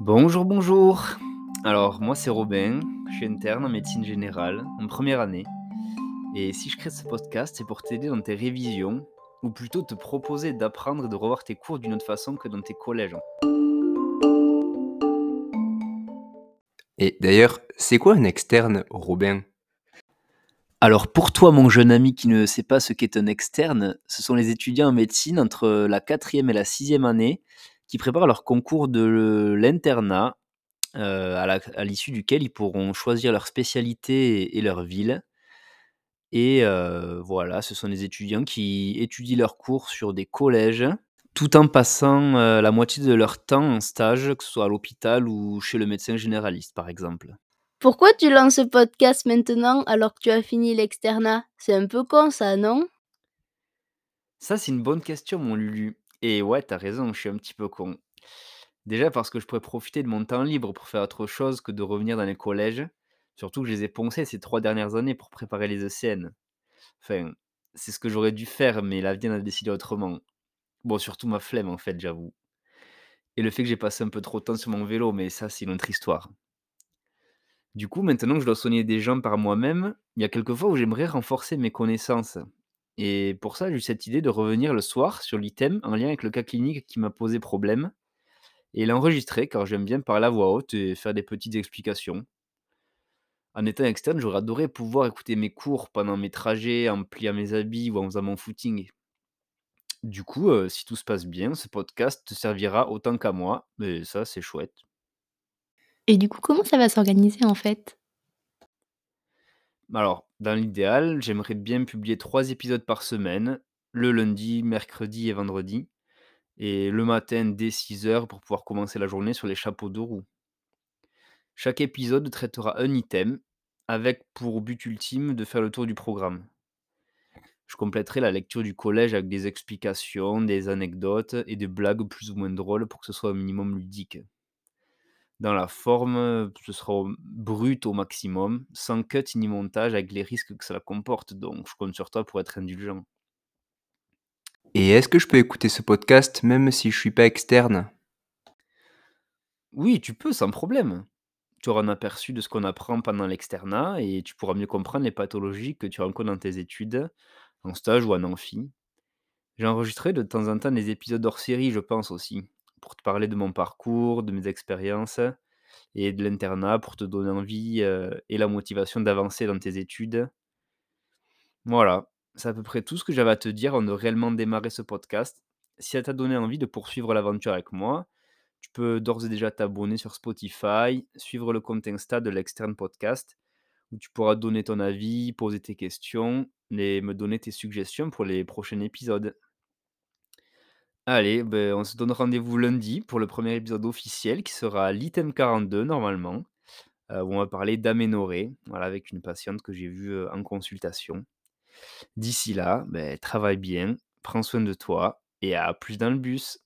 Bonjour, bonjour. Alors, moi, c'est Robin. Je suis interne en médecine générale, en première année. Et si je crée ce podcast, c'est pour t'aider dans tes révisions, ou plutôt te proposer d'apprendre et de revoir tes cours d'une autre façon que dans tes collèges. Et d'ailleurs, c'est quoi un externe, Robin? Alors, pour toi, mon jeune ami qui ne sait pas ce qu'est un externe, ce sont les étudiants en médecine entre la quatrième et la sixième année qui préparent leur concours de l'internat, euh, à l'issue duquel ils pourront choisir leur spécialité et leur ville. Et euh, voilà, ce sont des étudiants qui étudient leurs cours sur des collèges, tout en passant euh, la moitié de leur temps en stage, que ce soit à l'hôpital ou chez le médecin généraliste, par exemple. Pourquoi tu lances ce podcast maintenant alors que tu as fini l'externat? C'est un peu con ça, non? Ça, c'est une bonne question, mon Lulu. Et ouais, t'as raison, je suis un petit peu con. Déjà parce que je pourrais profiter de mon temps libre pour faire autre chose que de revenir dans les collèges. Surtout que je les ai poncés ces trois dernières années pour préparer les ECN. Enfin, c'est ce que j'aurais dû faire, mais la a décidé autrement. Bon, surtout ma flemme, en fait, j'avoue. Et le fait que j'ai passé un peu trop de temps sur mon vélo, mais ça, c'est une autre histoire. Du coup, maintenant que je dois soigner des gens par moi-même, il y a quelques fois où j'aimerais renforcer mes connaissances. Et pour ça, j'ai eu cette idée de revenir le soir sur l'item en lien avec le cas clinique qui m'a posé problème et l'enregistrer car j'aime bien parler à voix haute et faire des petites explications. En étant externe, j'aurais adoré pouvoir écouter mes cours pendant mes trajets, en pliant mes habits ou en faisant mon footing. Du coup, euh, si tout se passe bien, ce podcast te servira autant qu'à moi, et ça, c'est chouette. Et du coup, comment ça va s'organiser en fait? Alors, dans l'idéal, j'aimerais bien publier trois épisodes par semaine, le lundi, mercredi et vendredi, et le matin dès 6 heures pour pouvoir commencer la journée sur les chapeaux de roue. Chaque épisode traitera un item, avec pour but ultime de faire le tour du programme. Je compléterai la lecture du collège avec des explications, des anecdotes et des blagues plus ou moins drôles pour que ce soit au minimum ludique. Dans la forme, ce sera brut au maximum, sans cut ni montage avec les risques que cela comporte, donc je compte sur toi pour être indulgent. Et est-ce que je peux écouter ce podcast même si je suis pas externe? Oui, tu peux, sans problème. Tu auras un aperçu de ce qu'on apprend pendant l'externat et tu pourras mieux comprendre les pathologies que tu rencontres dans tes études, en stage ou en amphi. J'ai enregistré de temps en temps des épisodes hors série, je pense aussi, pour te parler de mon parcours, de mes expériences et de l'internat, pour te donner envie euh, et la motivation d'avancer dans tes études. Voilà, c'est à peu près tout ce que j'avais à te dire avant de réellement démarrer ce podcast. Si ça t'a donné envie de poursuivre l'aventure avec moi, tu peux d'ores et déjà t'abonner sur Spotify, suivre le compte Insta de l'externe podcast, où tu pourras donner ton avis, poser tes questions et me donner tes suggestions pour les prochains épisodes. Allez, ben, on se donne rendez-vous lundi pour le premier épisode officiel qui sera l'item 42 normalement, euh, où on va parler d'aménorrhée, voilà, avec une patiente que j'ai vue euh, en consultation. D'ici là, ben, travaille bien, prends soin de toi et à plus dans le bus.